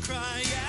cry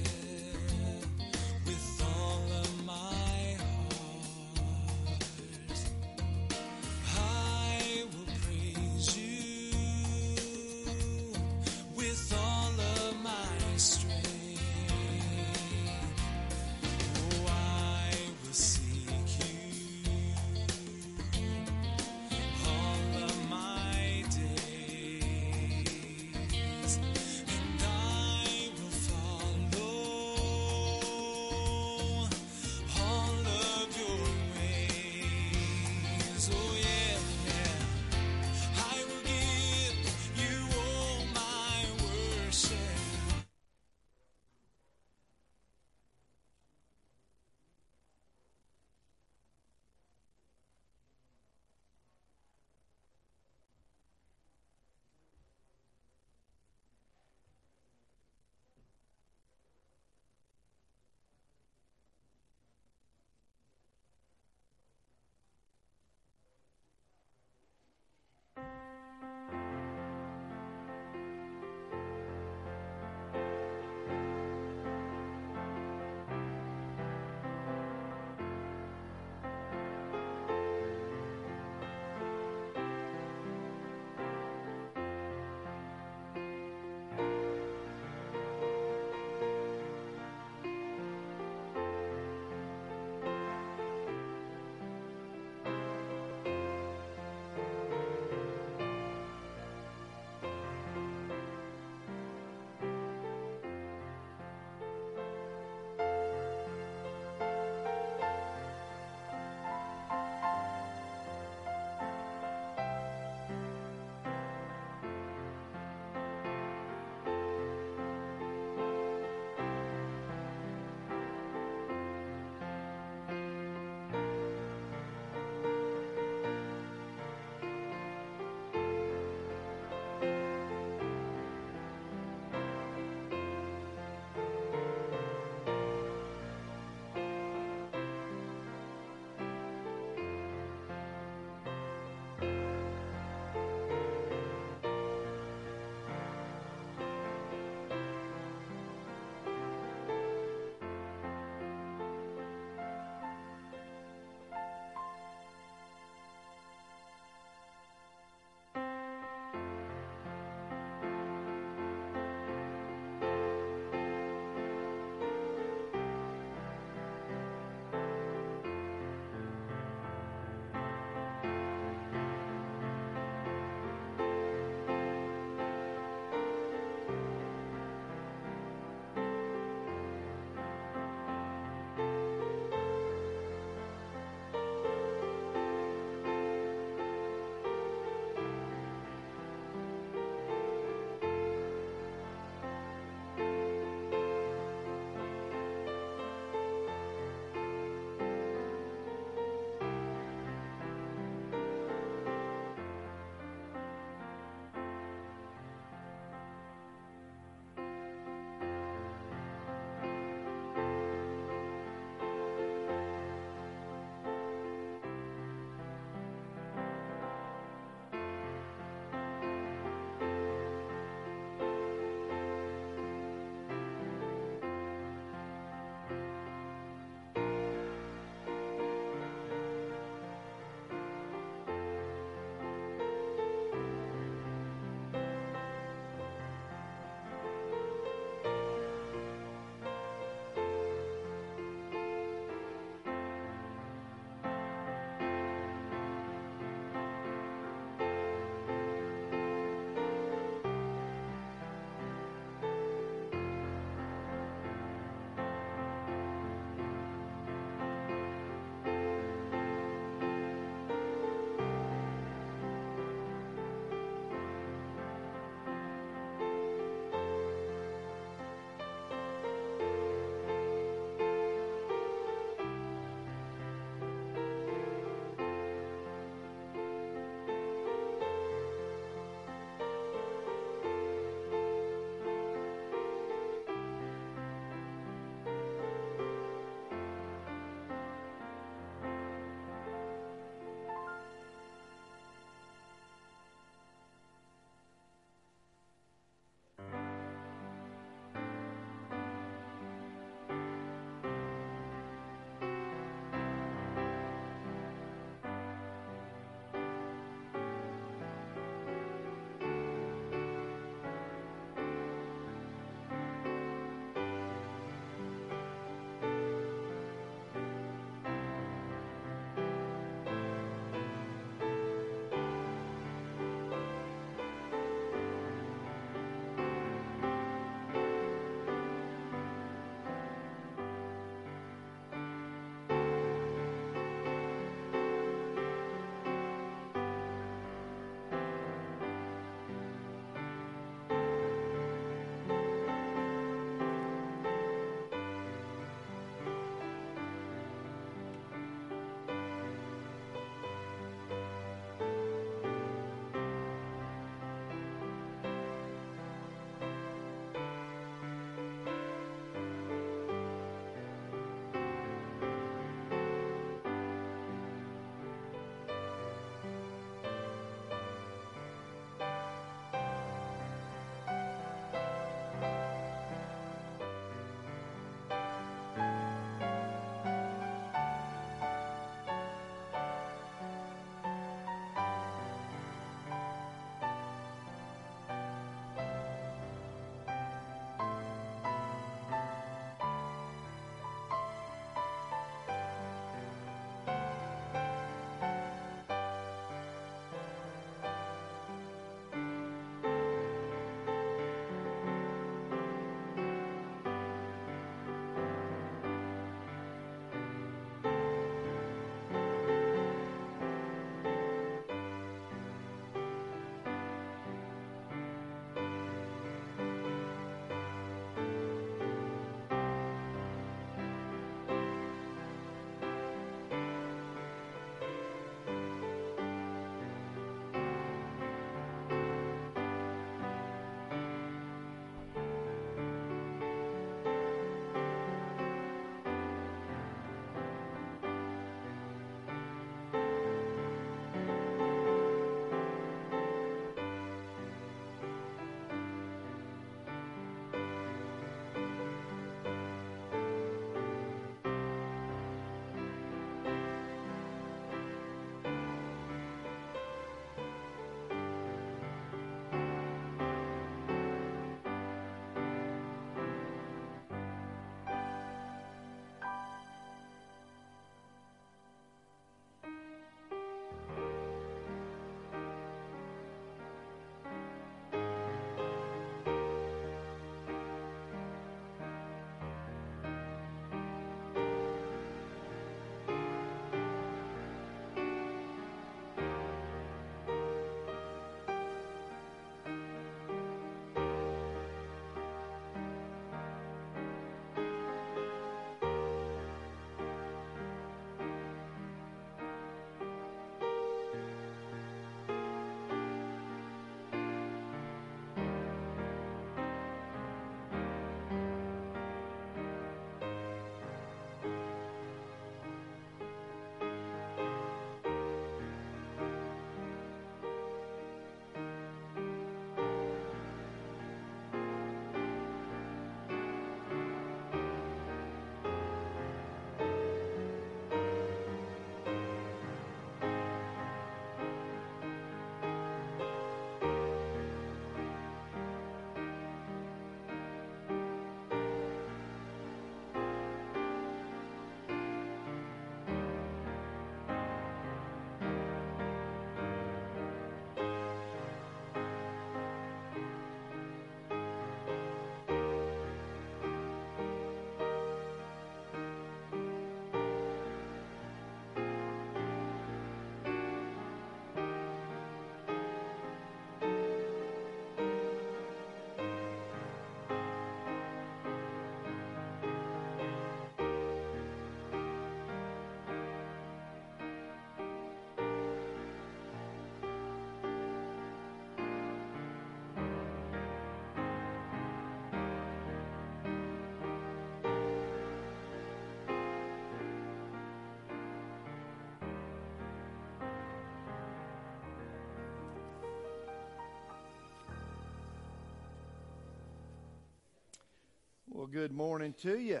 Well, good morning to you.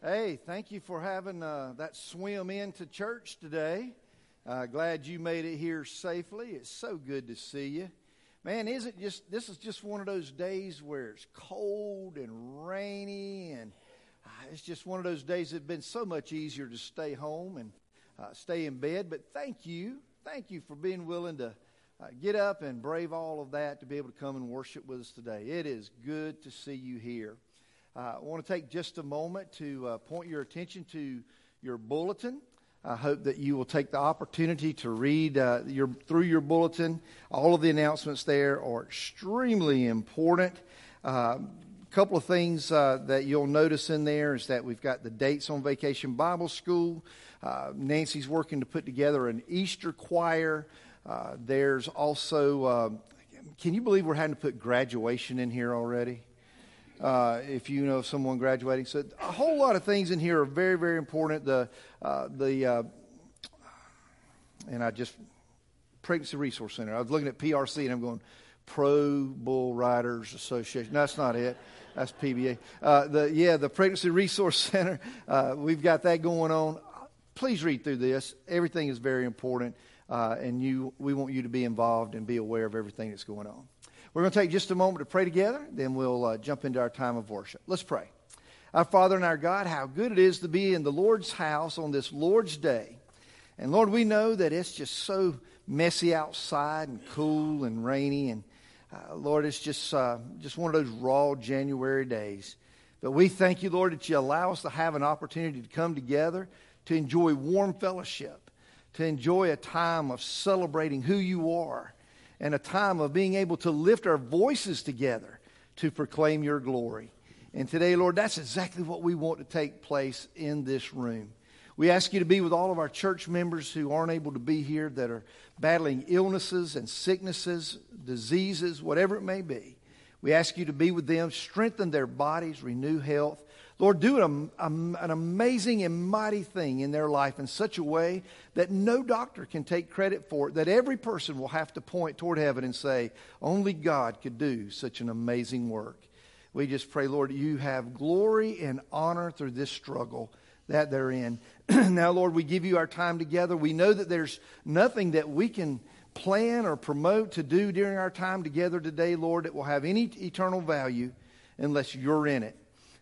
Hey, thank you for having uh, that swim into church today. Uh, glad you made it here safely. It's so good to see you. Man, is it just this is just one of those days where it's cold and rainy, and uh, it's just one of those days that've been so much easier to stay home and uh, stay in bed. But thank you, thank you for being willing to uh, get up and brave all of that to be able to come and worship with us today. It is good to see you here. Uh, I want to take just a moment to uh, point your attention to your bulletin. I hope that you will take the opportunity to read uh, your, through your bulletin. All of the announcements there are extremely important. A uh, couple of things uh, that you'll notice in there is that we've got the dates on Vacation Bible School. Uh, Nancy's working to put together an Easter choir. there's also, can you believe we're having to put graduation in here already? Uh, if you know someone graduating. So a whole lot of things in here are very, very important. The uh, the uh, and I just Pregnancy Resource Center. I was looking at PRC and I'm going Pro Bull Riders Association. No, that's not it. That's PBA. Uh, the yeah, the Pregnancy Resource Center. Uh, we've got that going on. Please read through this. Everything is very important, uh, and you we want you to be involved and be aware of everything that's going on. We're going to take just a moment to pray together, then we'll uh, jump into our time of worship. Let's pray. Our Father and our God, how good it is to be in the Lord's house on this Lord's day. And Lord, we know that it's just so messy outside and cool and rainy. And uh, Lord, it's just, uh, just one of those raw January days. But we thank you, Lord, that you allow us to have an opportunity to come together to enjoy warm fellowship, to enjoy a time of celebrating who you are and a time of being able to lift our voices together to proclaim your glory. And today, Lord, that's exactly what we want to take place in this room. We ask you to be with all of our church members who aren't able to be here, that are battling illnesses and sicknesses, diseases, whatever it may be. We ask you to be with them, strengthen their bodies, renew health, Lord, do an, an amazing and mighty thing in their life in such a way that no doctor can take credit for it, that every person will have to point toward heaven and say, only God could do such an amazing work. We just pray, Lord, you have glory and honor through this struggle that they're in. now, Lord, we give you our time together. We know that there's nothing that we can plan or promote to do during our time together today, Lord, that will have any eternal value unless you're in it.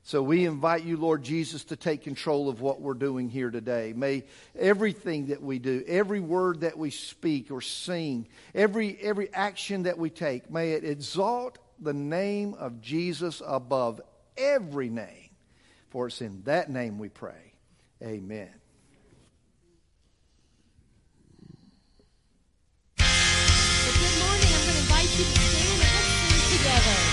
So we invite you, Lord Jesus, to take control of what we're doing here today. May everything that we do, every word that we speak or sing, every, every action that we take, may it exalt the name of Jesus above every name. For it's in that name we pray. Amen. good morning. I'm going to invite you to stand and let's sing together.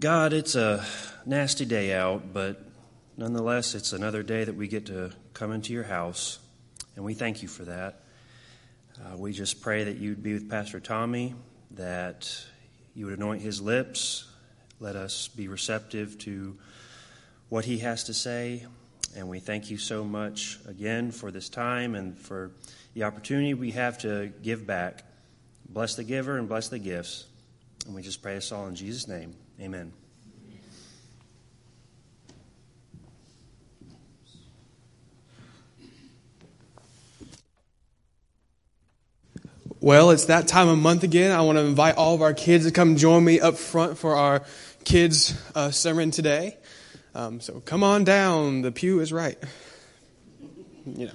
God, it's a nasty day out, but nonetheless, it's another day that we get to come into your house, and we thank you for that. Uh, we just pray that you'd be with Pastor Tommy, that you would anoint his lips, let us be receptive to what he has to say, and we thank you so much again for this time and for the opportunity we have to give back. Bless the giver and bless the gifts. And we just pray this all in Jesus' name. Amen. Well, it's that time of month again. I want to invite all of our kids to come join me up front for our kids' uh, sermon today. Um, so come on down. The pew is right. You know,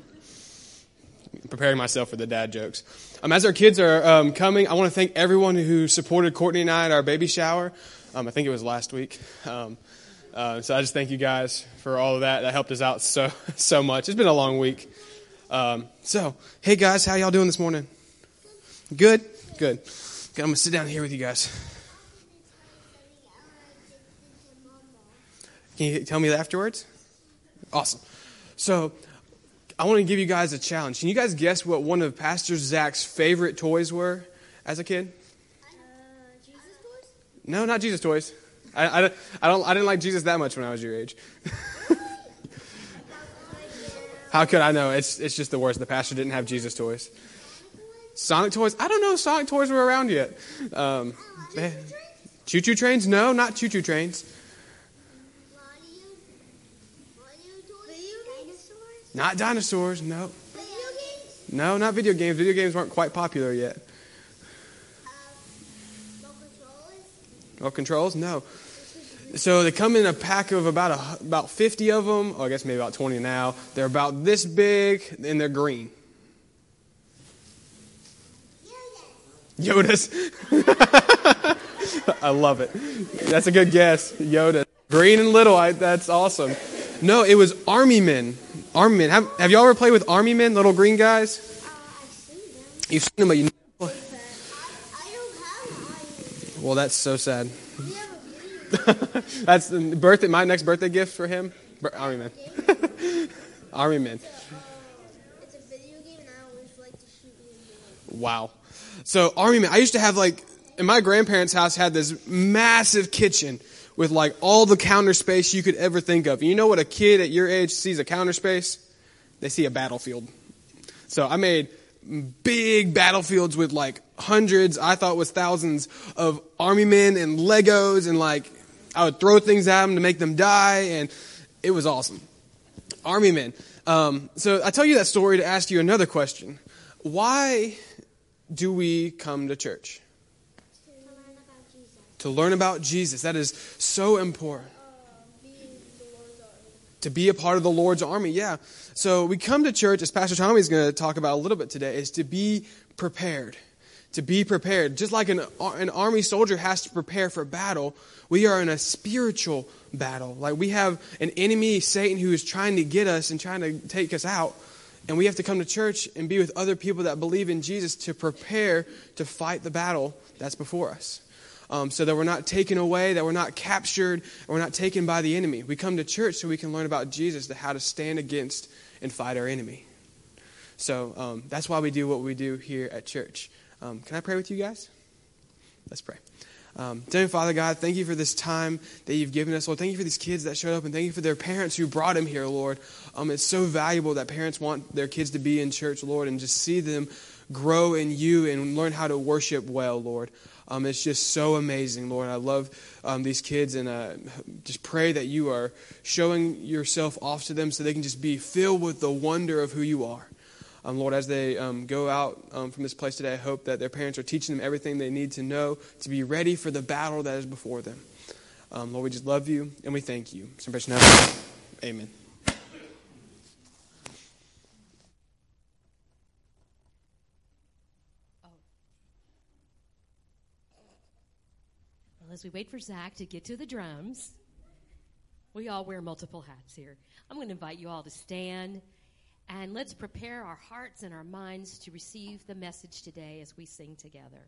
preparing myself for the dad jokes. Um, as our kids are um, coming, I want to thank everyone who supported Courtney and I at our baby shower. Um, I think it was last week. Um, uh, so I just thank you guys for all of that. That helped us out so so much. It's been a long week. Um, so, hey guys, how y'all doing this morning? Good? Good. Okay, I'm to sit down here with you guys. Can you tell me afterwards? Awesome. So, I want to give you guys a challenge. Can you guys guess what one of Pastor Zach's favorite toys were as a kid? No, not Jesus toys. I, I, I, don't, I didn't like Jesus that much when I was your age. How could I know? It's, it's just the worst. The pastor didn't have Jesus toys. Sonic toys? I don't know if Sonic toys were around yet. Um, choo choo trains? No, not choo choo trains. Not dinosaurs, no. No, not video games. Video games weren't quite popular yet. Controls? No. So they come in a pack of about a, about 50 of them. Oh, I guess maybe about 20 now. They're about this big and they're green. Yoda. Yoda's. I love it. That's a good guess. Yoda. Green and little. I, that's awesome. No, it was Army Men. Army Men. Have, have y'all ever played with Army Men, little green guys? You've seen them, but you. I don't have Well, that's so sad. That's the birthday. My next birthday gift for him. Army man. Army man. Wow. So Army man, I used to have like in my grandparents' house had this massive kitchen with like all the counter space you could ever think of. And you know what a kid at your age sees a counter space? They see a battlefield. So I made big battlefields with like hundreds, I thought was thousands of army men and Legos and like I would throw things at them to make them die and it was awesome. Army men. Um, so I tell you that story to ask you another question. Why do we come to church? To learn about Jesus. To learn about Jesus. That is so important. Being the Lord's army. to be a part of the Lord's army. Yeah. So we come to church, as Pastor Tommy is going to talk about a little bit today, is to be prepared. To be prepared. Just like an, an army soldier has to prepare for battle, we are in a spiritual battle. Like we have an enemy, Satan, who is trying to get us and trying to take us out. And we have to come to church and be with other people that believe in Jesus to prepare to fight the battle that's before us um, so that we're not taken away, that we're not captured, and we're not taken by the enemy. We come to church so we can learn about Jesus, to how to stand against and fight our enemy. So um, that's why we do what we do here at church. Um, can I pray with you guys? Let's pray. Um, dear Father God, thank you for this time that you've given us, Lord. Thank you for these kids that showed up, and thank you for their parents who brought them here, Lord. Um, it's so valuable that parents want their kids to be in church, Lord, and just see them grow in you and learn how to worship well, Lord. Um, it's just so amazing, Lord. I love um, these kids, and uh, just pray that you are showing yourself off to them so they can just be filled with the wonder of who you are. Um, Lord, as they um, go out um, from this place today, I hope that their parents are teaching them everything they need to know to be ready for the battle that is before them. Um, Lord, we just love you and we thank you. Amen. As we wait for Zach to get to the drums, we all wear multiple hats here. I'm going to invite you all to stand and let's prepare our hearts and our minds to receive the message today as we sing together.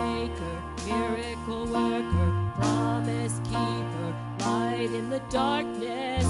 Waymaker, miracle worker, promise keeper, light in the darkness.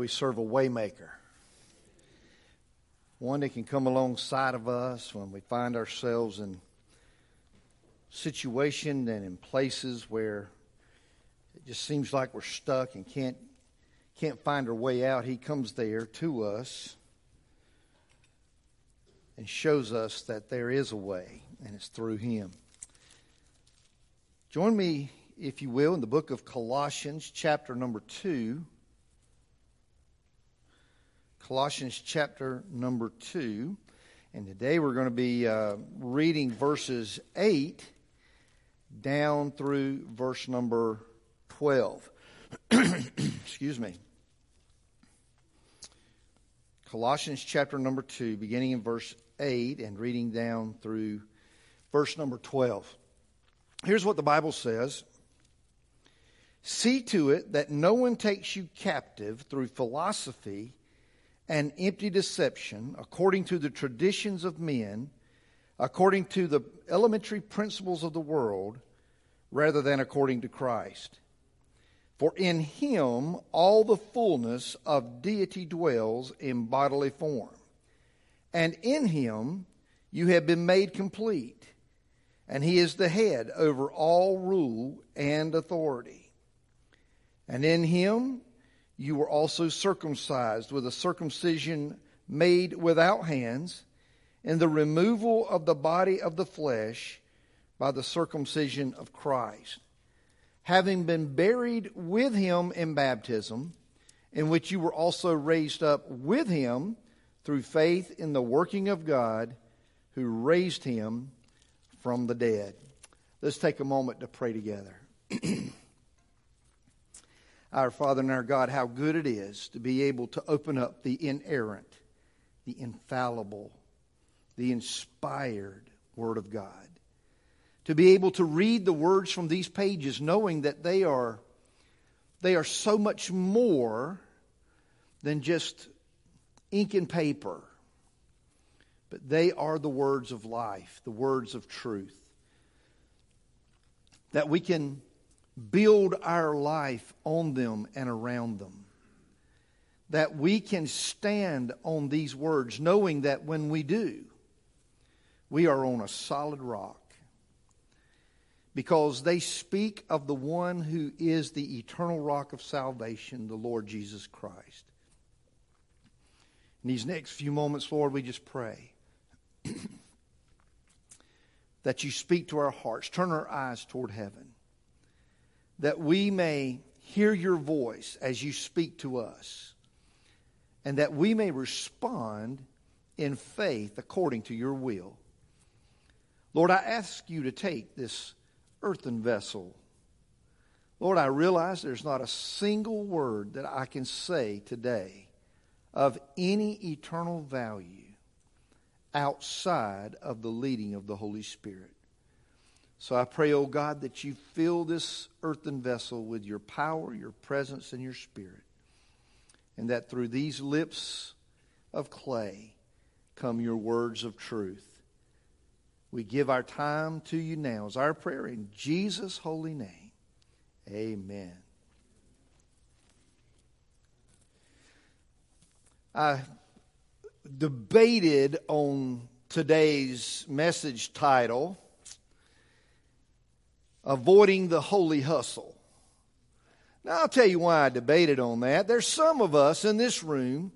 We serve a waymaker. One that can come alongside of us when we find ourselves in situations and in places where it just seems like we're stuck and can't can't find our way out. He comes there to us and shows us that there is a way, and it's through him. Join me, if you will, in the book of Colossians, chapter number 2. Colossians chapter number 2. And today we're going to be uh, reading verses 8 down through verse number 12. Excuse me. Colossians chapter number 2, beginning in verse 8 and reading down through verse number 12. Here's what the Bible says See to it that no one takes you captive through philosophy and empty deception, according to the traditions of men, according to the elementary principles of the world, rather than according to Christ. For in him all the fullness of deity dwells in bodily form. And in him you have been made complete. And he is the head over all rule and authority. And in him you were also circumcised with a circumcision made without hands, in the removal of the body of the flesh by the circumcision of Christ having been buried with him in baptism, in which you were also raised up with him through faith in the working of God who raised him from the dead. Let's take a moment to pray together. our Father and our God, how good it is to be able to open up the inerrant, the infallible, the inspired Word of God. To be able to read the words from these pages knowing that they are they are so much more than just ink and paper but they are the words of life the words of truth that we can build our life on them and around them. That we can stand on these words knowing that when we do we are on a solid rock. Because they speak of the one who is the eternal rock of salvation, the Lord Jesus Christ. In these next few moments, Lord, we just pray that you speak to our hearts, turn our eyes toward heaven, that we may hear your voice as you speak to us, and that we may respond in faith according to your will. Lord, I ask you to take this earthen vessel. Lord, I realize there's not a single word that I can say today of any eternal value outside of the leading of the Holy Spirit. So I pray, oh God, that you fill this earthen vessel with your power, your presence, and your spirit. And that through these lips of clay come your words of truth. We give our time to you now as our prayer in Jesus' holy name. Amen. I debated on today's message title, Avoiding the Holy Hustle. Now, I'll tell you why I debated on that. There's some of us in this room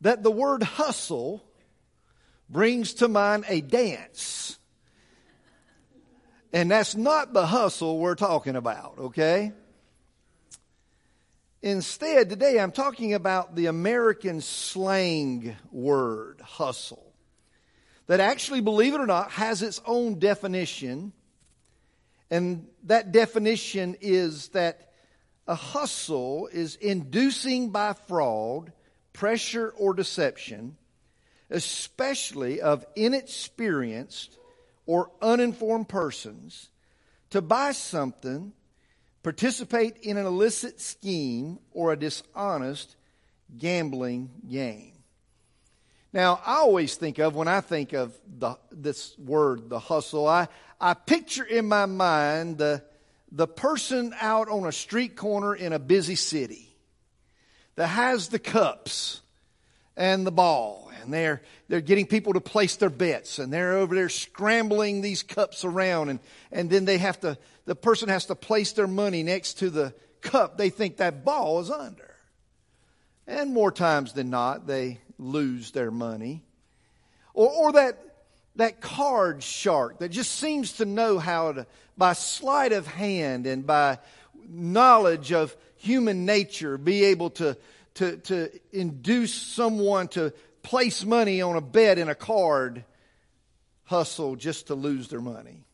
that the word hustle brings to mind a dance. And that's not the hustle we're talking about, okay? Instead, today I'm talking about the American slang word, hustle, that actually, believe it or not, has its own definition. And that definition is that a hustle is inducing by fraud, pressure, or deception, especially of inexperienced or uninformed persons to buy something participate in an illicit scheme or a dishonest gambling game. Now, I always think of, when I think of the, this word, the hustle, I, I picture in my mind the, the person out on a street corner in a busy city that has the cups and the ball and they're they're getting people to place their bets and they're over there scrambling these cups around and and then they have to the person has to place their money next to the cup they think that ball is under. And more times than not they lose their money. Or or that that card shark that just seems to know how to by sleight of hand and by knowledge of human nature be able to to, to induce someone to place money on a bet in a card hustle just to lose their money.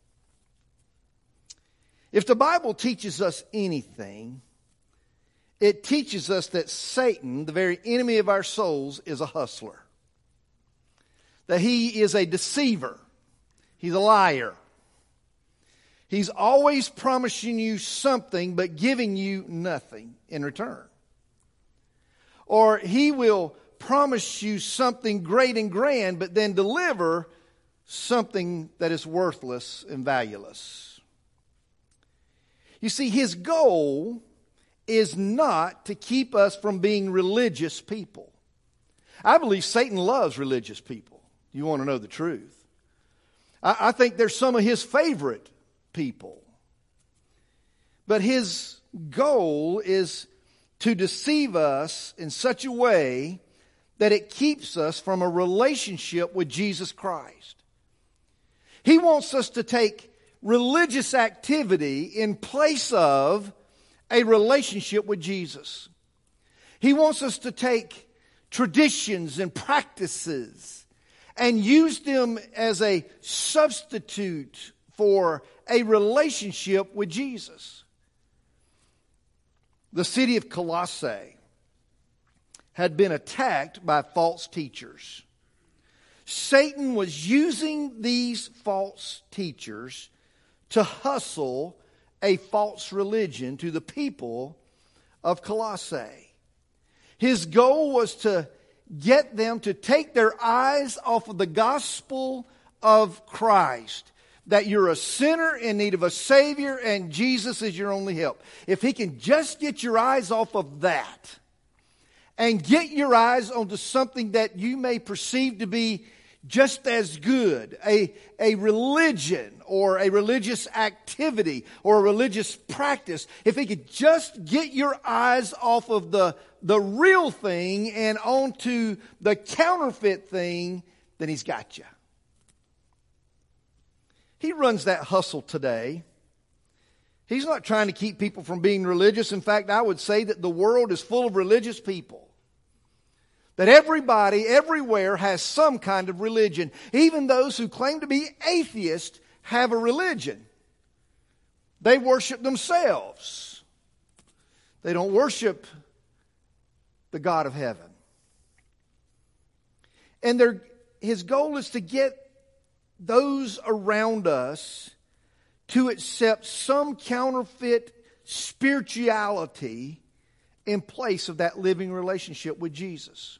If the Bible teaches us anything, it teaches us that Satan, the very enemy of our souls, is a hustler. That he is a deceiver. He's a liar. He's always promising you something but giving you nothing in return. Or he will promise you something great and grand, but then deliver something that is worthless and valueless. You see, his goal is not to keep us from being religious people. I believe Satan loves religious people. You want to know the truth. I, I think they're some of his favorite people. But his goal is to deceive us in such a way that it keeps us from a relationship with Jesus Christ. He wants us to take religious activity in place of a relationship with Jesus. He wants us to take traditions and practices and use them as a substitute for a relationship with Jesus. The city of Colossae had been attacked by false teachers. Satan was using these false teachers to hustle a false religion to the people of Colossae. His goal was to get them to take their eyes off of the gospel of Christ. That you're a sinner in need of a Savior and Jesus is your only help. If he can just get your eyes off of that, and get your eyes onto something that you may perceive to be just as good a, a religion or a religious activity or a religious practice if he could just get your eyes off of the, the real thing and onto the counterfeit thing then he's got you he runs that hustle today. He's not trying to keep people from being religious. In fact i would say that the world is full of religious people that everybody, everywhere, has some kind of religion. Even those who claim to be atheists have a religion. They worship themselves, they don't worship the God of heaven. And his goal is to get those around us to accept some counterfeit spirituality in place of that living relationship with Jesus.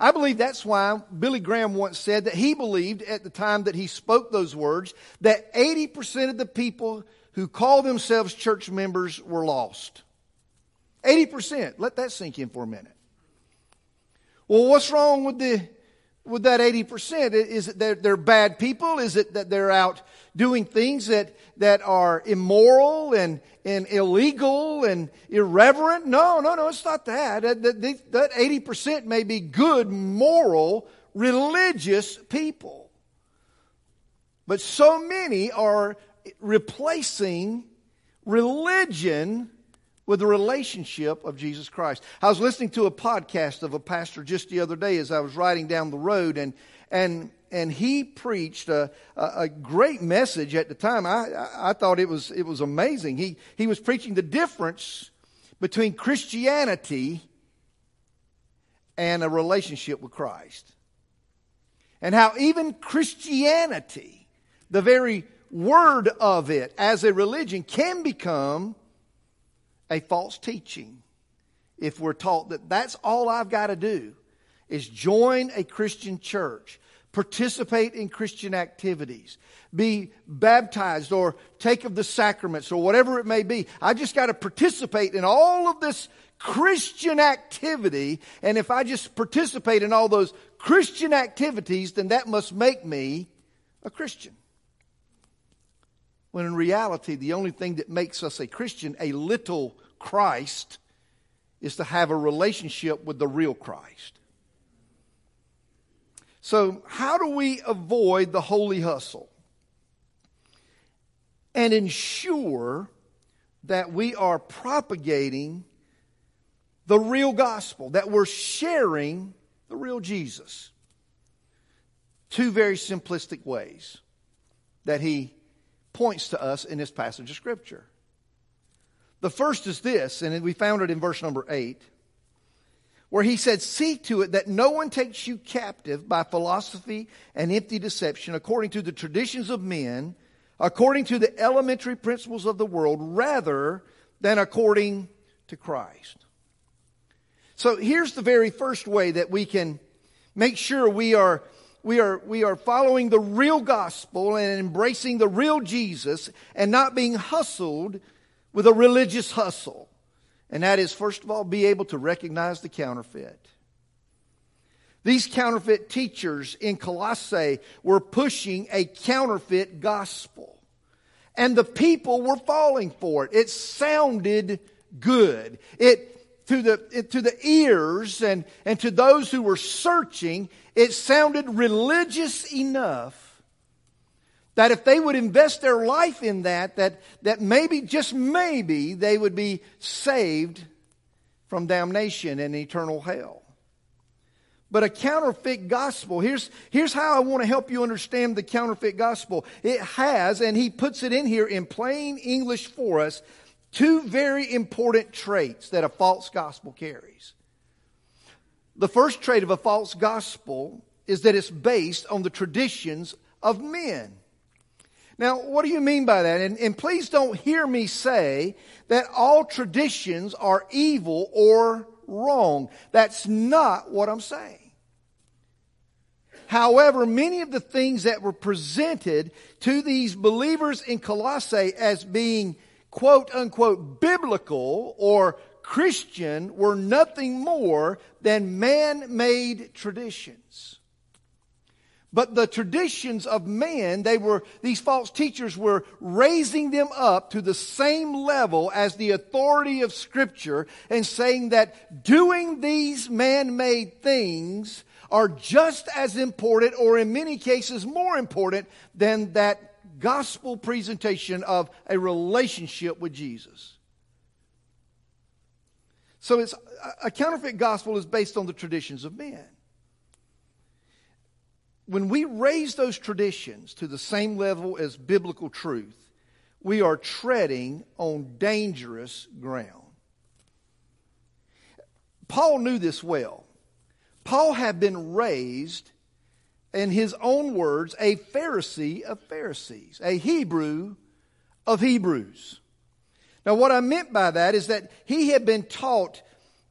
I believe that's why Billy Graham once said that he believed at the time that he spoke those words that 80% of the people who call themselves church members were lost. 80%. Let that sink in for a minute. Well, what's wrong with the with that 80%? Is it that they're bad people? Is it that they're out doing things that, that are immoral and, and illegal and irreverent? No, no, no, it's not that. That, that, that 80% may be good, moral, religious people. But so many are replacing religion with the relationship of Jesus Christ. I was listening to a podcast of a pastor just the other day as I was riding down the road, and and and he preached a, a, great message at the time. I, I thought it was it was amazing. He he was preaching the difference between Christianity and a relationship with Christ, and how even Christianity, the very word of it as a religion can become a false teaching if we're taught that that's all I've got to do is join a Christian church, participate in Christian activities, be baptized or take of the sacraments or whatever it may be. I just got to participate in all of this Christian activity. And if I just participate in all those Christian activities, then that must make me a Christian. When in reality, the only thing that makes us a Christian, a little Christ, is to have a relationship with the real Christ. So, how do we avoid the holy hustle and ensure that we are propagating the real gospel, that we're sharing the real Jesus? Two very simplistic ways that he points to us in this passage of Scripture. The first is this, and we found it in verse number 8, where he said, See to it that no one takes you captive by philosophy and empty deception, according to the traditions of men, according to the elementary principles of the world, rather than according to Christ. So here's the very first way that we can make sure we are we are, we are following the real gospel and embracing the real Jesus and not being hustled with a religious hustle. And that is, first of all, be able to recognize the counterfeit. These counterfeit teachers in Colossae were pushing a counterfeit gospel. And the people were falling for it. It sounded good. It to the, to the ears and, and to those who were searching, it sounded religious enough that if they would invest their life in that, that, that maybe, just maybe, they would be saved from damnation and eternal hell. But a counterfeit gospel, here's, here's how I want to help you understand the counterfeit gospel. It has, and he puts it in here in plain English for us, two very important traits that a false gospel carries. The first trait of a false gospel is that it's based on the traditions of men. Now, what do you mean by that? And, and, please don't hear me say that all traditions are evil or wrong. That's not what I'm saying. However, many of the things that were presented to these believers in Colossae as being quote unquote biblical or Christian were nothing more than man made traditions. But the traditions of man, they were, these false teachers were raising them up to the same level as the authority of Scripture and saying that doing these man made things are just as important, or in many cases more important, than that gospel presentation of a relationship with Jesus. So it's a counterfeit gospel is based on the traditions of men. When we raise those traditions to the same level as biblical truth, we are treading on dangerous ground. Paul knew this well. Paul had been raised in his own words, a Pharisee of Pharisees, a Hebrew of Hebrews. Now, what I meant by that is that he had been taught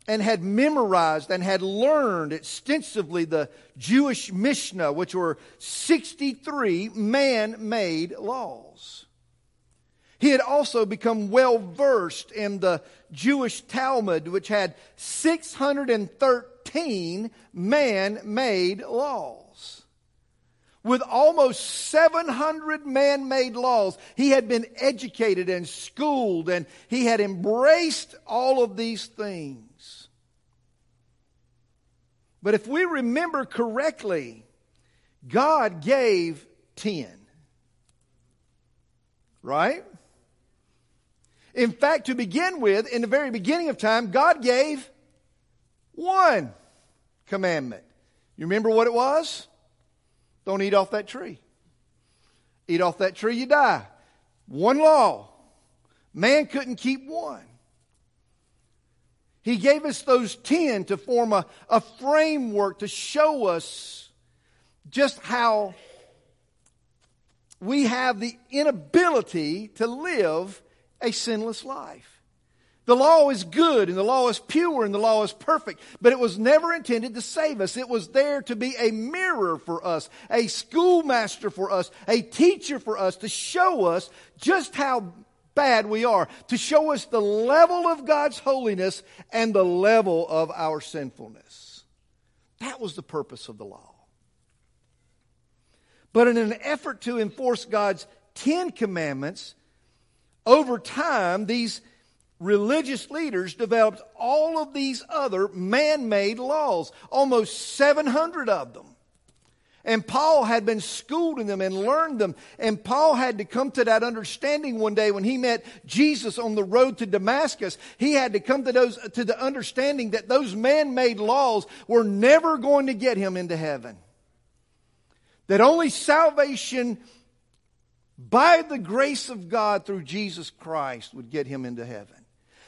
and had memorized and had learned extensively the Jewish Mishnah, which were 63 man made laws. He had also become well versed in the Jewish Talmud, which had 613 man made laws with almost 700 man made laws. He had been educated and schooled, and he had embraced all of these things. But if we remember correctly, God gave 10. Right? In fact, to begin with, in the very beginning of time, God gave one commandment. You remember what it was? Don't eat off that tree. Eat off that tree, you die. One law. Man couldn't keep one. He gave us those 10 to form a, a framework to show us just how we have the inability to live a sinless life. The law is good and the law is pure and the law is perfect, but it was never intended to save us. It was there to be a mirror for us, a schoolmaster for us, a teacher for us to show us just how bad we are, to show us the level of God's holiness and the level of our sinfulness. That was the purpose of the law. But in an effort to enforce God's Ten Commandments, over time, these religious leaders developed all of these other man made laws, almost 700 of them. And Paul had been schooled in them and learned them. And Paul had to come to that understanding one day when he met Jesus on the road to Damascus. He had to come to those, to the understanding that those man-made laws were never going to get him into heaven. That only salvation by the grace of God through Jesus Christ would get him into heaven.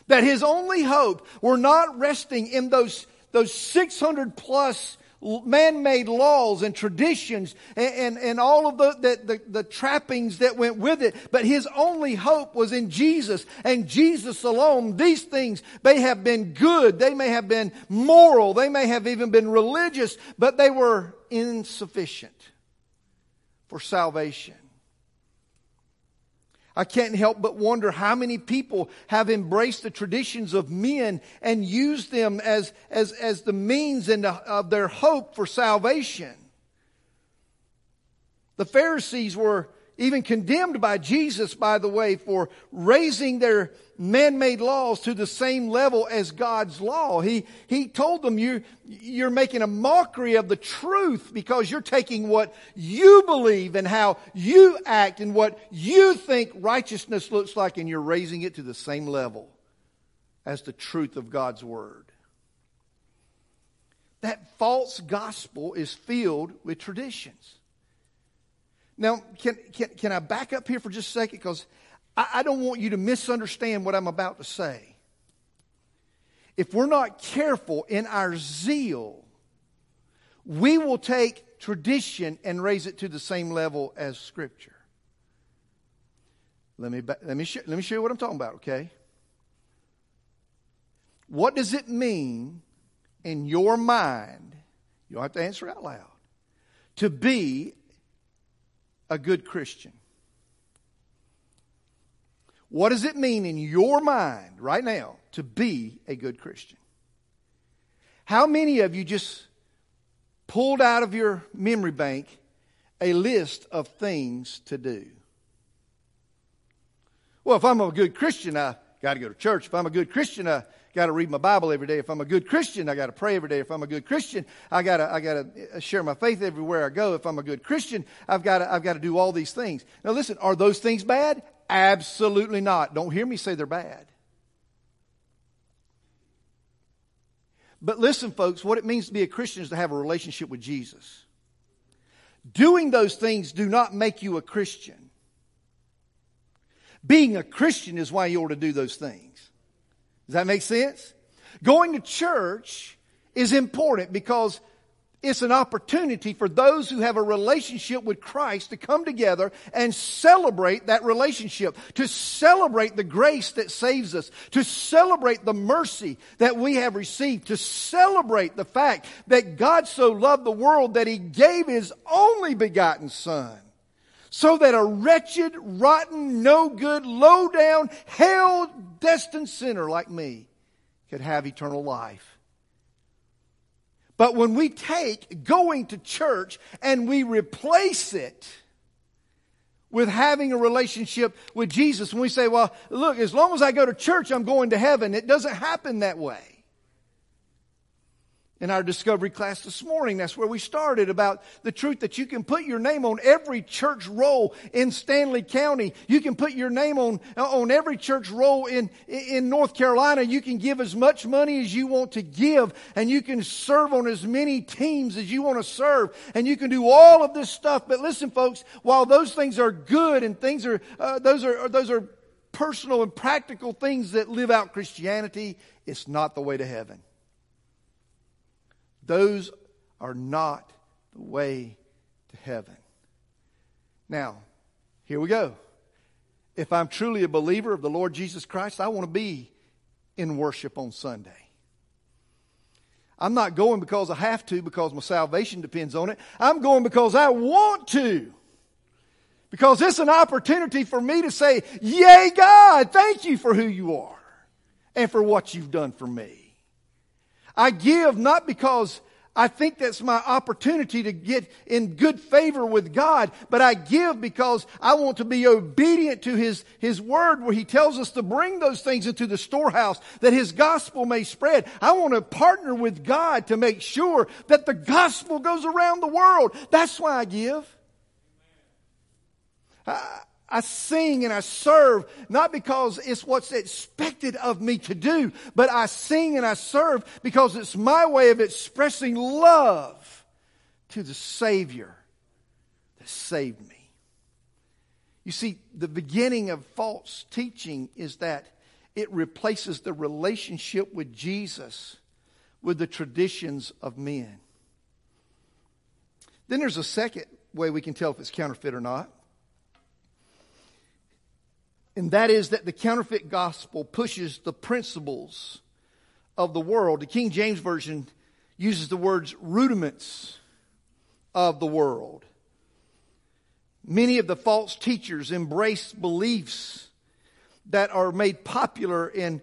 That his only hope were not resting in those, those 600 plus man-made laws and traditions and, and, and all of the, the, the, the, trappings that went with it. But his only hope was in Jesus and Jesus alone. These things may have been good. They may have been moral. They may have even been religious, but they were insufficient for salvation. I can't help but wonder how many people have embraced the traditions of men and used them as, as, as the means and uh, of their hope for salvation. The Pharisees were even condemned by Jesus, by the way, for raising their man-made laws to the same level as God's law. He, he told them you, you're making a mockery of the truth because you're taking what you believe and how you act and what you think righteousness looks like and you're raising it to the same level as the truth of God's word. That false gospel is filled with traditions. Now, can, can, can I back up here for just a second? Because I, I don't want you to misunderstand what I'm about to say. If we're not careful in our zeal, we will take tradition and raise it to the same level as Scripture. Let me, let me, sh- let me show you what I'm talking about, okay? What does it mean in your mind? You don't have to answer out loud. To be a good Christian? What does it mean in your mind right now to be a good Christian? How many of you just pulled out of your memory bank a list of things to do? Well, if I'm a good Christian, I got to go to church. If I'm a good Christian, I got to read my Bible every day. If I'm a good Christian, I got to pray every day. If I'm a good Christian, I got to I got to uh, share my faith everywhere I go. If I'm a good Christian, I've got to I've got to do all these things. Now listen, are those things bad? Absolutely not. Don't hear me say they're bad. But listen, folks, what it means to be a Christian is to have a relationship with Jesus. Doing those things do not make you a Christian. Being a Christian is why you ought to do those things. Does that make sense? Going to church is important because it's an opportunity for those who have a relationship with Christ to come together and celebrate that relationship, to celebrate the grace that saves us, to celebrate the mercy that we have received, to celebrate the fact that God so loved the world that He gave His only begotten Son so that a wretched, rotten, no good, low down, hell destined sinner like me could have eternal life. But when we take going to church and we replace it with having a relationship with Jesus, when we say, well, look, as long as I go to church, I'm going to heaven, it doesn't happen that way in our discovery class this morning. That's where we started about the truth that you can put your name on every church roll in Stanly County. You can put your name on, on every church roll in, in North Carolina. You can give as much money as you want to give and you can serve on as many teams as you want to serve and you can do all of this stuff. But listen, folks, while those things are good and things are, uh, those are, those are personal and practical things that live out Christianity, it's not the way to heaven. Those are not the way to heaven. Now, Here we go. If I'm truly a believer of the Lord Jesus Christ, I want to be in worship on Sunday. I'm not going because I have to, because my salvation depends on it. I'm going because I want to. Because it's an opportunity for me to say, Yay, God, thank you for who you are and for what you've done for me. I give not because I think that's my opportunity to get in good favor with God, but I give because I want to be obedient to His, His word where He tells us to bring those things into the storehouse that His gospel may spread. I want to partner with God to make sure that the gospel goes around the world. That's why I give. I, I sing and I serve not because it's what's expected of me to do, but I sing and I serve because it's my way of expressing love to the Savior that saved me. You see, the beginning of false teaching is that it replaces the relationship with Jesus with the traditions of men. Then there's a second way we can tell if it's counterfeit or not and that is that the counterfeit gospel pushes the principles of the world. The King James Version uses the words rudiments of the world. Many of the false teachers embrace beliefs that are made popular in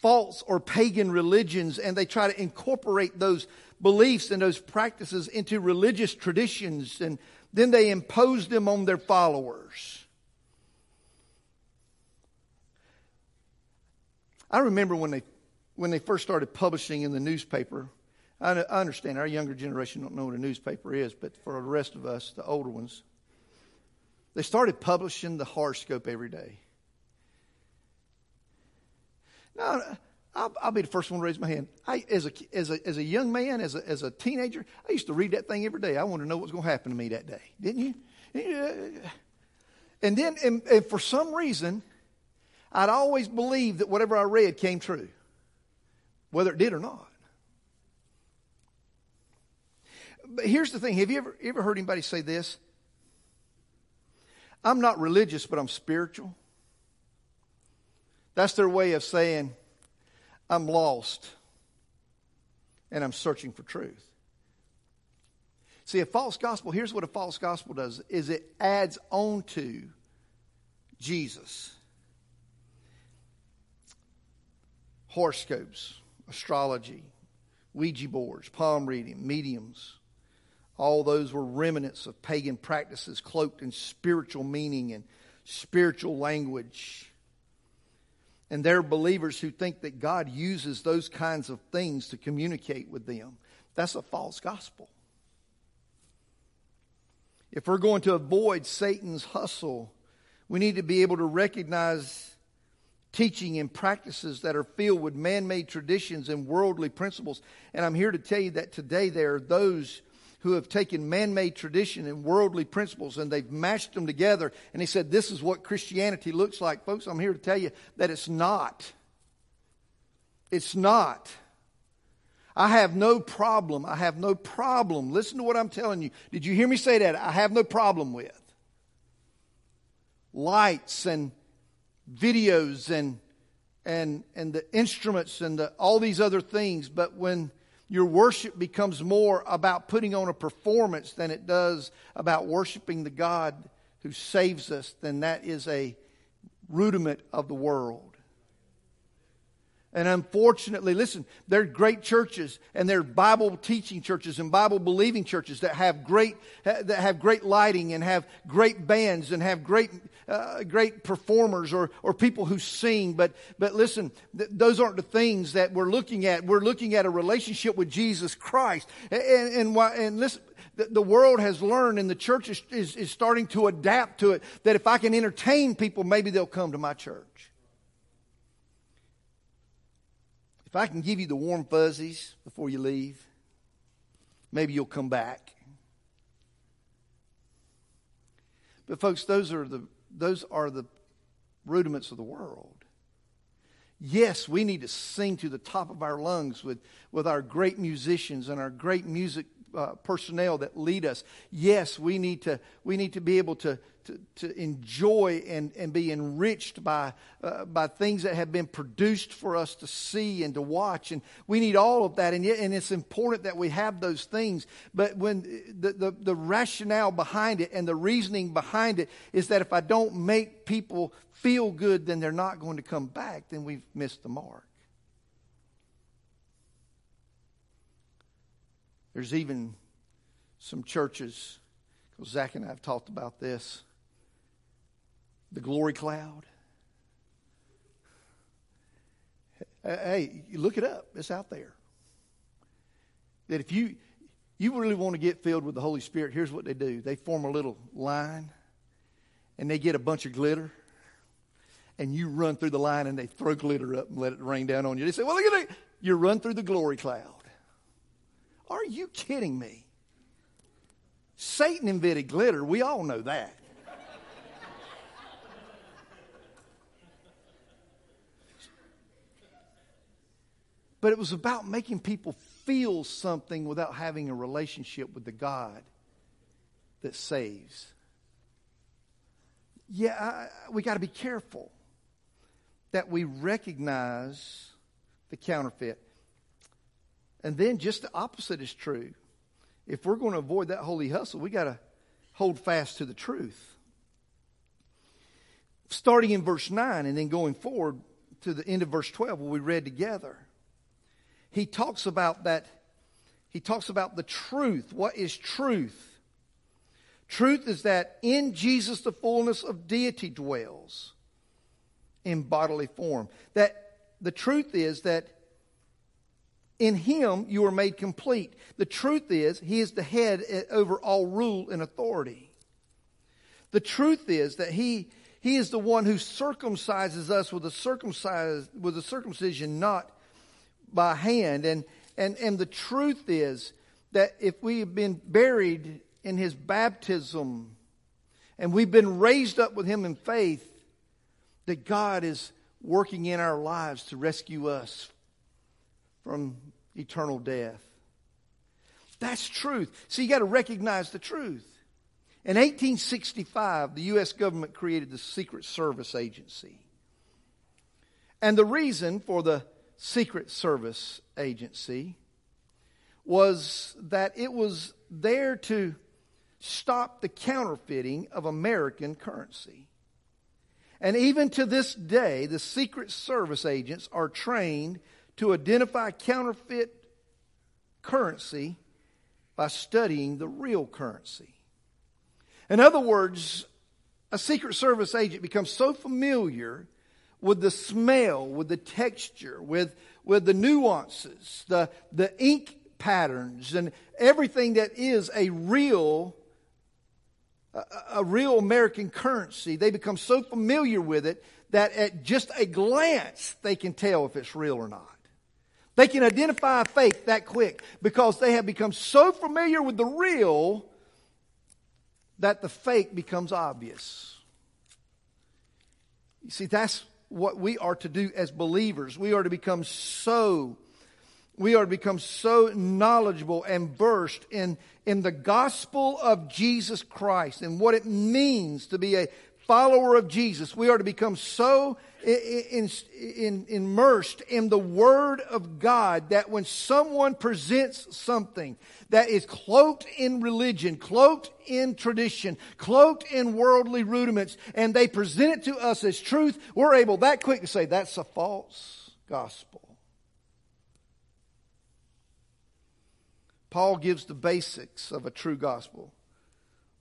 false or pagan religions, and they try to incorporate those beliefs and those practices into religious traditions, and then they impose them on their followers. I remember when they, when they first started publishing in the newspaper. I, I understand our younger generation don't know what a newspaper is, but for the rest of us, the older ones, they started publishing the horoscope every day. Now, I'll, I'll, be the first one to raise my hand. I, as, a, as, a, as a young man, as a, as a teenager, I used to read that thing every day. I wanted to know what was going to happen to me that day. Didn't you? And then, and, and for some reason, I'd always believed that whatever I read came true, whether it did or not. But here's the thing have you ever, ever heard anybody say this? I'm not religious, but I'm spiritual. That's their way of saying, I'm lost and I'm searching for truth. See, a false gospel, here's what a false gospel does is it adds on to Jesus. Horoscopes, astrology, Ouija boards, palm reading, mediums. All those were remnants of pagan practices cloaked in spiritual meaning and spiritual language. And there are believers who think that God uses those kinds of things to communicate with them. That's a false gospel. If we're going to avoid Satan's hustle, we need to be able to recognize teaching and practices that are filled with man made traditions and worldly principles. And I'm here to tell you that today there are those who have taken man made tradition and worldly principles and they've mashed them together and he said, This is what Christianity looks like. Folks, I'm here to tell you that it's not. It's not. I have no problem. I have no problem. Listen to what I'm telling you. Did you hear me say that? I have no problem with lights and videos and and and the instruments and the, all these other things but when your worship becomes more about putting on a performance than it does about worshiping the God who saves us then that is a rudiment of the world and unfortunately, listen, there are great churches and there are Bible teaching churches and Bible believing churches that have great, that have great lighting and have great bands and have great, uh, great performers or, or people who sing. But, but listen, th- those aren't the things that we're looking at. We're looking at a relationship with Jesus Christ. And, and, and listen, the world has learned and the church is, is, is starting to adapt to it that if I can entertain people, maybe they'll come to my church. If I can give you the warm fuzzies before you leave, maybe you'll come back. But folks, those are the those are the rudiments of the world. Yes, we need to sing to the top of our lungs with, with our great musicians and our great music uh, personnel that lead us. Yes, we need to, we need to be able to, to, to enjoy and, and be enriched by, uh, by things that have been produced for us to see and to watch. And we need all of that. And, yet, and it's important that we have those things. But when the, the, the rationale behind it and the reasoning behind it is that if I don't make people feel good, then they're not going to come back, then we've missed the mark. There's even some churches, because Zach and I have talked about this, the glory cloud. Hey, look it up. It's out there. That if you you really want to get filled with the Holy Spirit, here's what they do. They form a little line and they get a bunch of glitter and you run through the line and they throw glitter up and let it rain down on you. They say, Well, look at it. You run through the glory cloud. Are you kidding me? Satan invented glitter. We all know that. But it was about making people feel something without having a relationship with the God that saves. Yeah, I, we got to be careful that we recognize the counterfeit. And then just the opposite is true. If we're going to avoid that holy hustle, we got to hold fast to the truth. Starting in verse 9 and then going forward to the end of verse 12, what we read together he talks about that. He talks about the truth. What is truth? Truth is that in Jesus the fullness of deity dwells in bodily form. That the truth is that in him you are made complete. The truth is he is the head over all rule and authority. The truth is that he he is the one who circumcises us with a circumcised with a circumcision not by hand. And, and, and the truth is that if we have been buried in his baptism and we've been raised up with him in faith, that God is working in our lives to rescue us from eternal death. That's truth. So you got to recognize the truth. In 1865, the U.S. government created the Secret Service Agency. And the reason for the Secret Service agency was that it was there to stop the counterfeiting of American currency. And even to this day, the Secret Service agents are trained to identify counterfeit currency by studying the real currency. In other words, a Secret Service agent becomes so familiar with the smell, with the texture, with, with the nuances, the, the ink patterns, and everything that is a real, a, a real American currency. They become so familiar with it that at just a glance they can tell if it's real or not. They can identify a fake that quick because they have become so familiar with the real that the fake becomes obvious. You see, that's what we are to do as believers. We are to become so, we are to become so knowledgeable and versed in, in the gospel of Jesus Christ and what it means to be a follower of Jesus. We are to become so in, in, immersed in the Word of God that when someone presents something that is cloaked in religion, cloaked in tradition, cloaked in worldly rudiments, and they present it to us as truth, we're able that quick to say that's a false gospel. Paul gives the basics of a true gospel.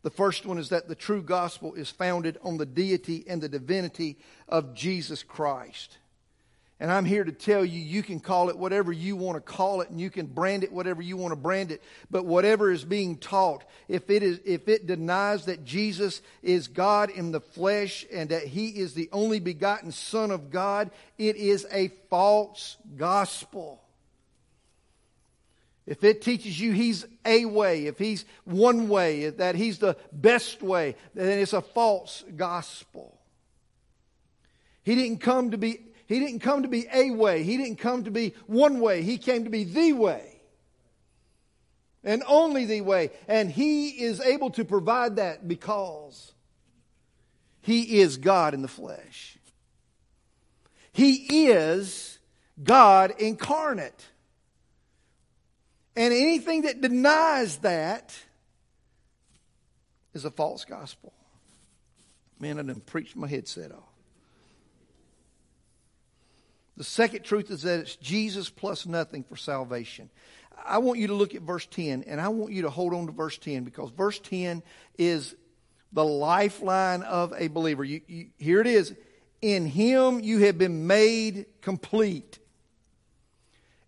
The first one is that the true gospel is founded on the deity and the divinity of Jesus Christ. And I'm here to tell you, you can call it whatever you want to call it, and you can brand it whatever you want to brand it. But whatever is being taught, if it is, if it denies that Jesus is God in the flesh and that He is the only begotten Son of God, it is a false gospel. If it teaches you he's a way, if he's one way, that he's the best way, then it's a false gospel. He didn't come to be he didn't come to be a way. He didn't come to be one way. He came to be the way. and only the way. And He is able to provide that because He is God in the flesh. He is God incarnate. And anything that denies that is a false gospel. Man, I done preached my headset off. The second truth is that it's Jesus plus nothing for salvation. I want you to look at verse 10, and I want you to hold on to verse 10 because verse 10 is the lifeline of a believer. You, you, here it is. In him you have been made complete.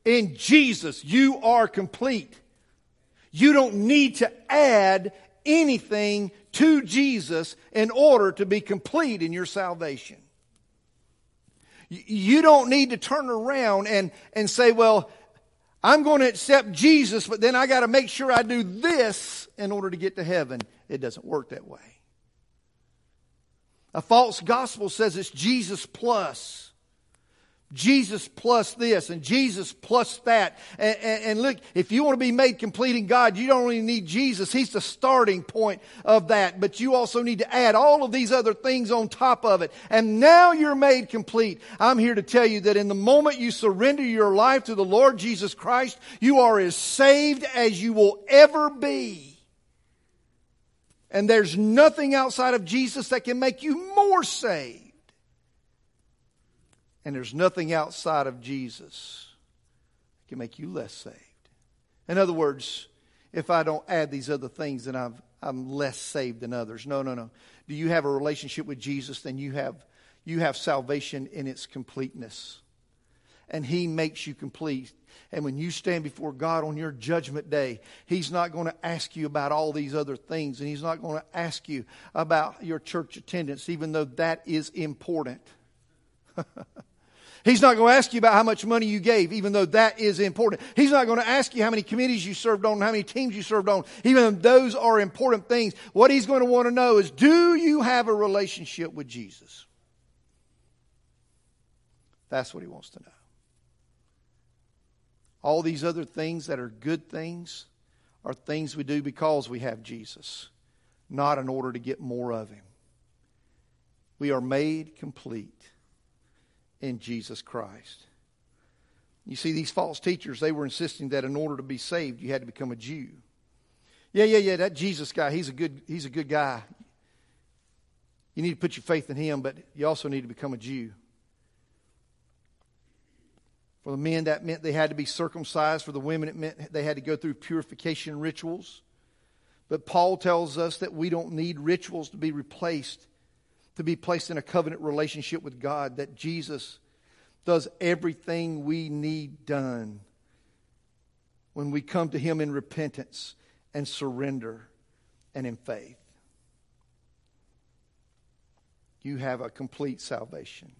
In Jesus you are complete. You don't need to add anything to Jesus in order to be complete in your salvation. You don't need to turn around and, and say, well, I'm going to accept Jesus, but then I got to make sure I do this in order to get to heaven. It doesn't work that way. A false gospel says it's Jesus plus. Jesus plus this and Jesus plus that. And, and, and, look, if you want to be made complete in God, you don't only need Jesus. He's the starting point of that. But you also need to add all of these other things on top of it. And now you're made complete. I'm here to tell you that in the moment you surrender your life to the Lord Jesus Christ, you are as saved as you will ever be. And there's nothing outside of Jesus that can make you more saved and there's nothing outside of Jesus that can make you less saved. In other words, if I don't add these other things, then i am less saved than others. No, no, no. Do you have a relationship with Jesus? Then you have, you have salvation in its completeness. And He makes you complete. And when you stand before God on your judgment day, He's not going to ask you about all these other things. And He's not going to ask you about your church attendance, even though that is important. He's not going to ask you about how much money you gave, even though that is important. He's not going to ask you how many committees you served on, how many teams you served on, even though those are important things. What he's going to want to know is do you have a relationship with Jesus? That's what he wants to know. All these other things that are good things are things we do because we have Jesus, not in order to get more of him. We are made complete in Jesus Christ. You see, these false teachers, they were insisting that in order to be saved, you had to become a Jew. Yeah, yeah, yeah, that Jesus guy, he's a good, he's a good guy. You need to put your faith in him, but you also need to become a Jew. For the men, that meant they had to be circumcised. For the women, it meant they had to go through purification rituals. But Paul tells us that we don't need rituals to be replaced to be placed in a covenant relationship with God, that Jesus does everything we need done when we come to Him in repentance and surrender and in faith. You have a complete salvation.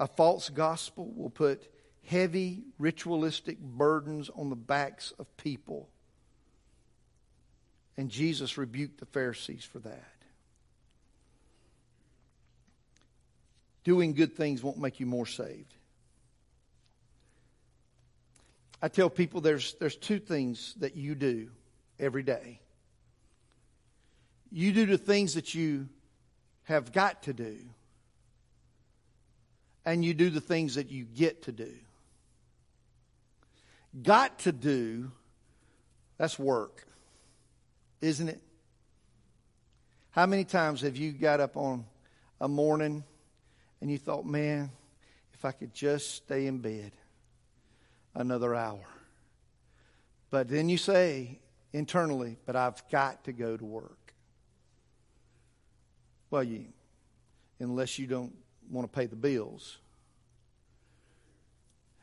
A false gospel will put heavy ritualistic burdens on the backs of people. And Jesus rebuked the Pharisees for that. Doing good things won't make you more saved. I tell people there's, there's two things that you do every day. You do the things that you have got to do, and you do the things that you get to do. Got to do, that's work, isn't it? How many times have you got up on a morning and you thought, man, if I could just stay in bed another hour. But then you say internally, but I've got to go to work. Well, you, unless you don't want to pay the bills.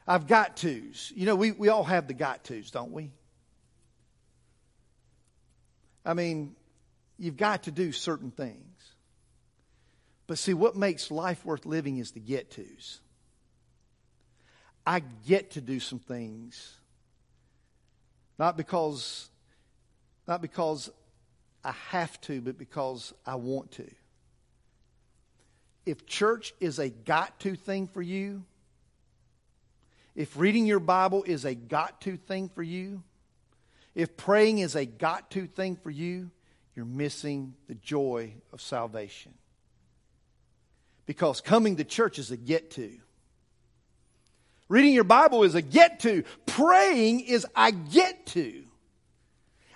I've got tos. You know, we, we all have the got tos, don't we? I mean, you've got to do certain things. But see, what makes life worth living is the get tos. I get to do some things. Not because, not because I have to, but because I want to. If church is a got to thing for you, if reading your Bible is a got to thing for you, If praying is a got to thing for you, you're missing the joy of salvation. Because coming to church is a get to. Reading your Bible is a get to. Praying is I get to.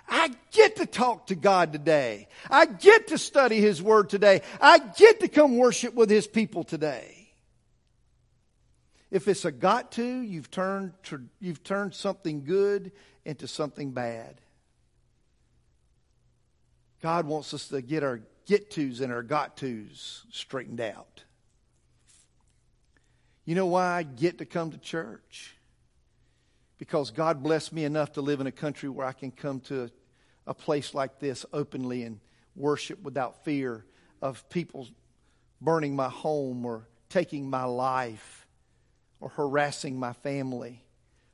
I get to talk to God today. I get to study His Word today. I get to come worship with His people today. If it's a got to, you've turned, you've turned something good into something bad. God wants us to get our get tos and our got tos straightened out. You know why I get to come to church? Because God blessed me enough to live in a country where I can come to a place like this openly and worship without fear of people burning my home or taking my life or harassing my family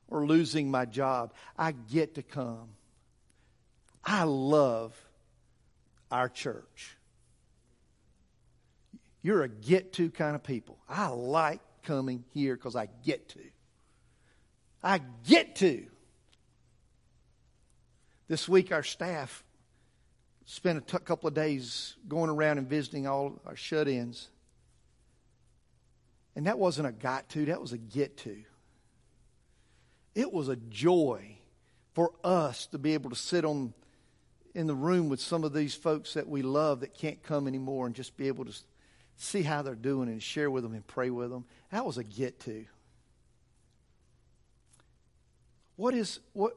or losing my job. I get to come. I love our church. You're a get to kind of people. I like coming here because I get to. I get to. This week, our staff spent a t- couple of days going around and visiting all our shut ins. And that wasn't a got to, that was a get to. It was a joy for us to be able to sit on in the room with some of these folks that we love that can't come anymore and just be able to see how they're doing and share with them and pray with them. That was a get to. What is what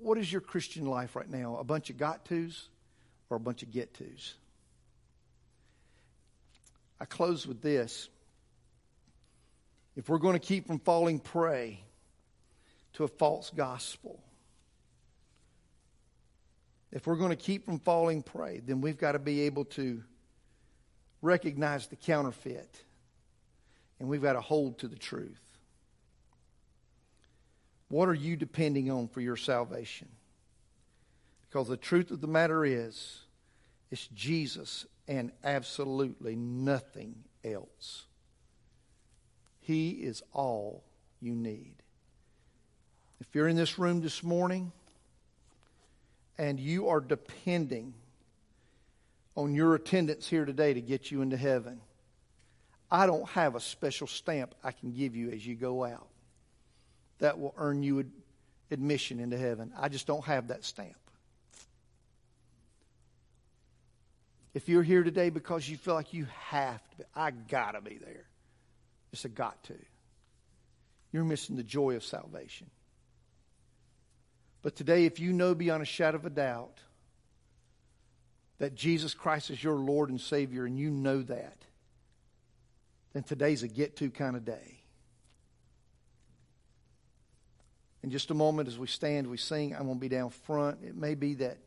what is your Christian life right now? A bunch of got tos or a bunch of get tos? I close with this. If we're going to keep from falling prey to a false gospel, if we're going to keep from falling prey, then we've got to be able to recognize the counterfeit and we've got to hold to the truth. What are you depending on for your salvation? Because the truth of the matter is, it's Jesus and absolutely nothing else. He is all you need. If you're in this room this morning and you are depending on your attendance here today to get you into heaven, I don't have a special stamp I can give you as you go out that will earn you admission into heaven. I just don't have that stamp. If you're here today because you feel like you have to be, I gotta be there. It's a got to. You're missing the joy of salvation. But today, if you know beyond a shadow of a doubt that Jesus Christ is your Lord and Savior, and you know that, then today's a get to kind of day. In just a moment, as we stand, we sing, I'm going to be down front. It may be that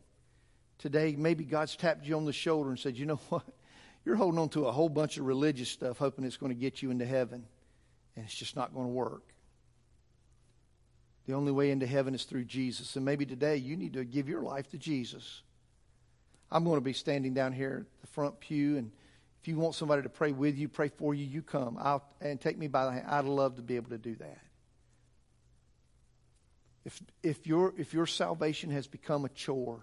today, maybe God's tapped you on the shoulder and said, You know what? You're holding on to a whole bunch of religious stuff, hoping it's going to get you into heaven, and it's just not going to work. The only way into heaven is through Jesus. And maybe today you need to give your life to Jesus. I'm going to be standing down here at the front pew, and if you want somebody to pray with you, pray for you, you come. I'll, and take me by the hand. I'd love to be able to do that. If, if, your, if your salvation has become a chore,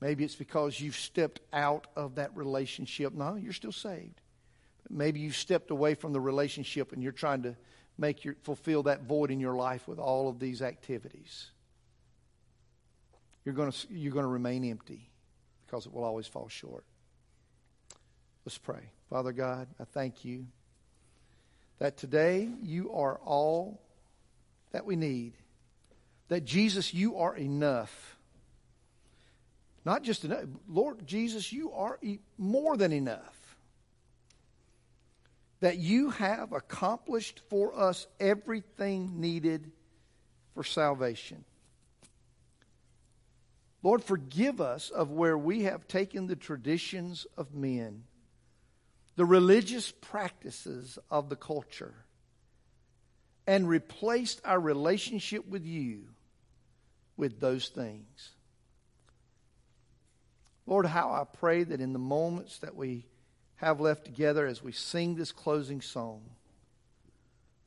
maybe it's because you've stepped out of that relationship. No, you're still saved. Maybe you've stepped away from the relationship and you're trying to make your, fulfill that void in your life with all of these activities. You're going to, you're going to remain empty because it will always fall short. Let's pray. Father God, I thank you that today you are all that we need that Jesus, you are enough. Not just enough. Lord Jesus, you are more than enough. That you have accomplished for us everything needed for salvation. Lord, forgive us of where we have taken the traditions of men, the religious practices of the culture, and replaced our relationship with you with those things. Lord, how I pray that in the moments that we have left together as we sing this closing song,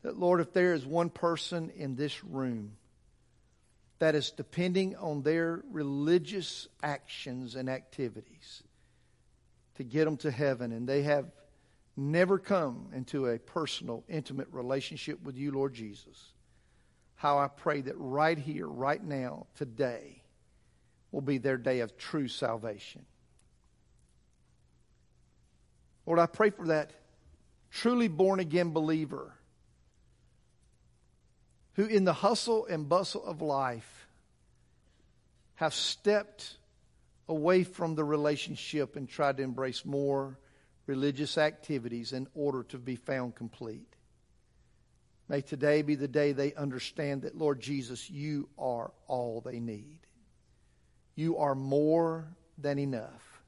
that Lord, if there is one person in this room that is depending on their religious actions and activities to get them to heaven, and they have never come into a personal, intimate relationship with you, Lord Jesus. How I pray that right here, right now, today, will be their day of true salvation. Lord, I pray for that truly born again believer who, in the hustle and bustle of life, have stepped away from the relationship and tried to embrace more religious activities in order to be found complete. May today be the day they understand that, Lord Jesus, you are all they need. You are more than enough.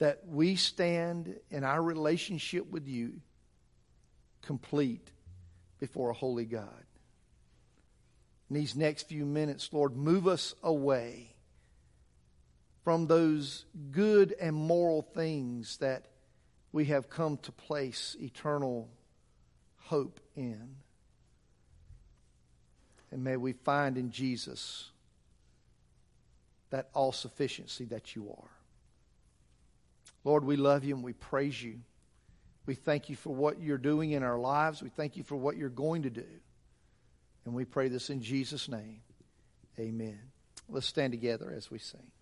That we stand in our relationship with you complete before a holy God. In these next few minutes, Lord, move us away from those good and moral things that we have come to place eternal hope in. And may we find in Jesus that all sufficiency that you are. Lord, we love you and we praise you. We thank you for what you're doing in our lives. We thank you for what you're going to do. And we pray this in Jesus' name. Amen. Let's stand together as we sing.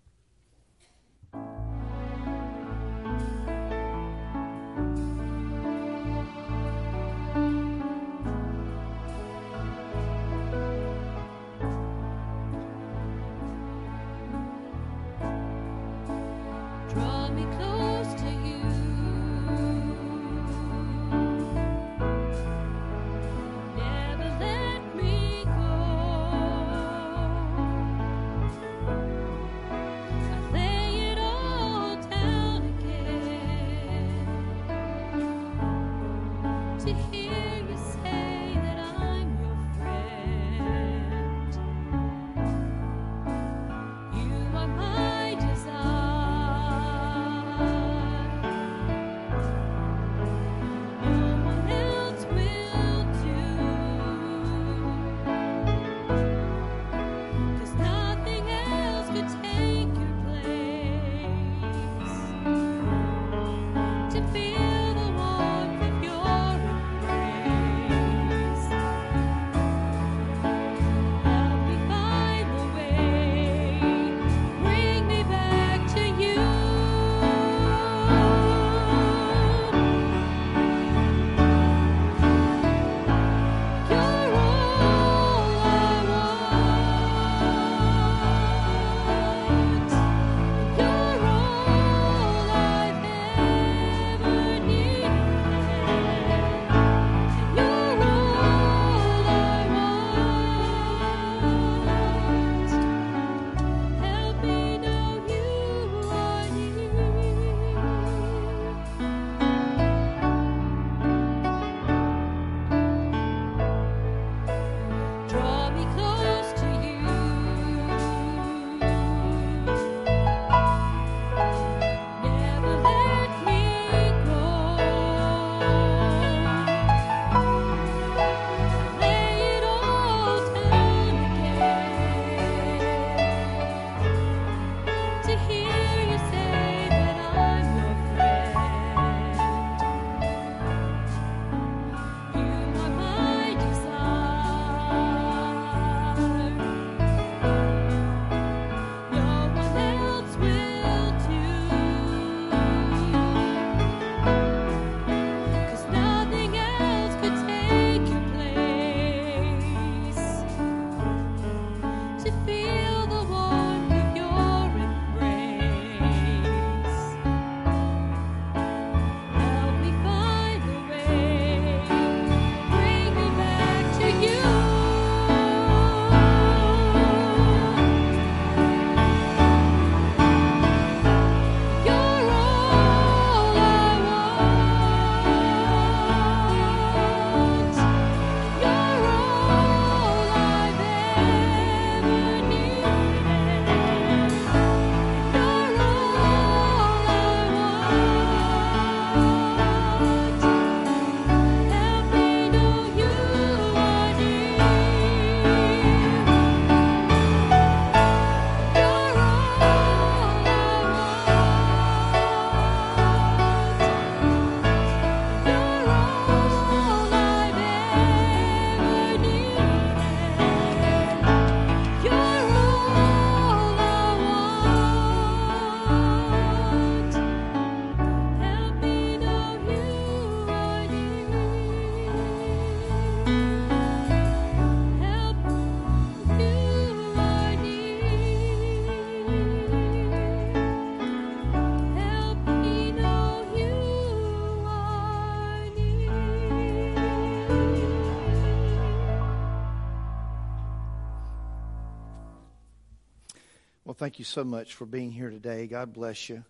Thank you so much for being here today. God bless you.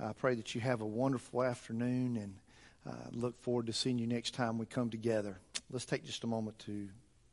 I pray that you have a wonderful afternoon and uh, look forward to seeing you next time we come together. Let's take just a moment to.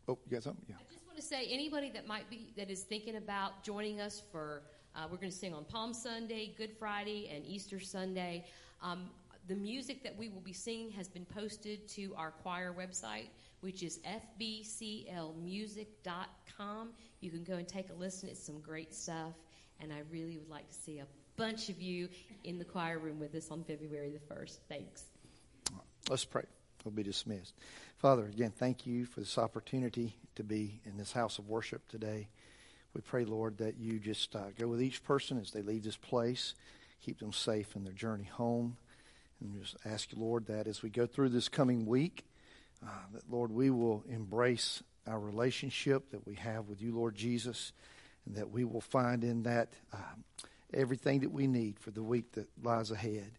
Oh, you got something? Yeah. I just want to say, anybody that might be that is thinking about joining us for, uh, we're going to sing on Palm Sunday, Good Friday, and Easter Sunday. Um, the music that we will be singing has been posted to our choir website, which is fbclmusic.com. You can go and take a listen. It's some great stuff, and I really would like to see a bunch of you in the choir room with us on February the 1st. Thanks. Let's pray. We'll be dismissed. Father, again, thank you for this opportunity to be in this house of worship today. We pray, Lord, that you just uh, go with each person as they leave this place, keep them safe in their journey home. And just ask you, Lord, that as we go through this coming week, uh, that, Lord, we will embrace our relationship that we have with you, Lord Jesus, and that we will find in that um, everything that we need for the week that lies ahead.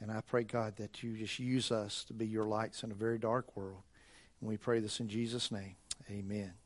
And I pray, God, that you just use us to be your lights in a very dark world. And we pray this in Jesus' name. Amen.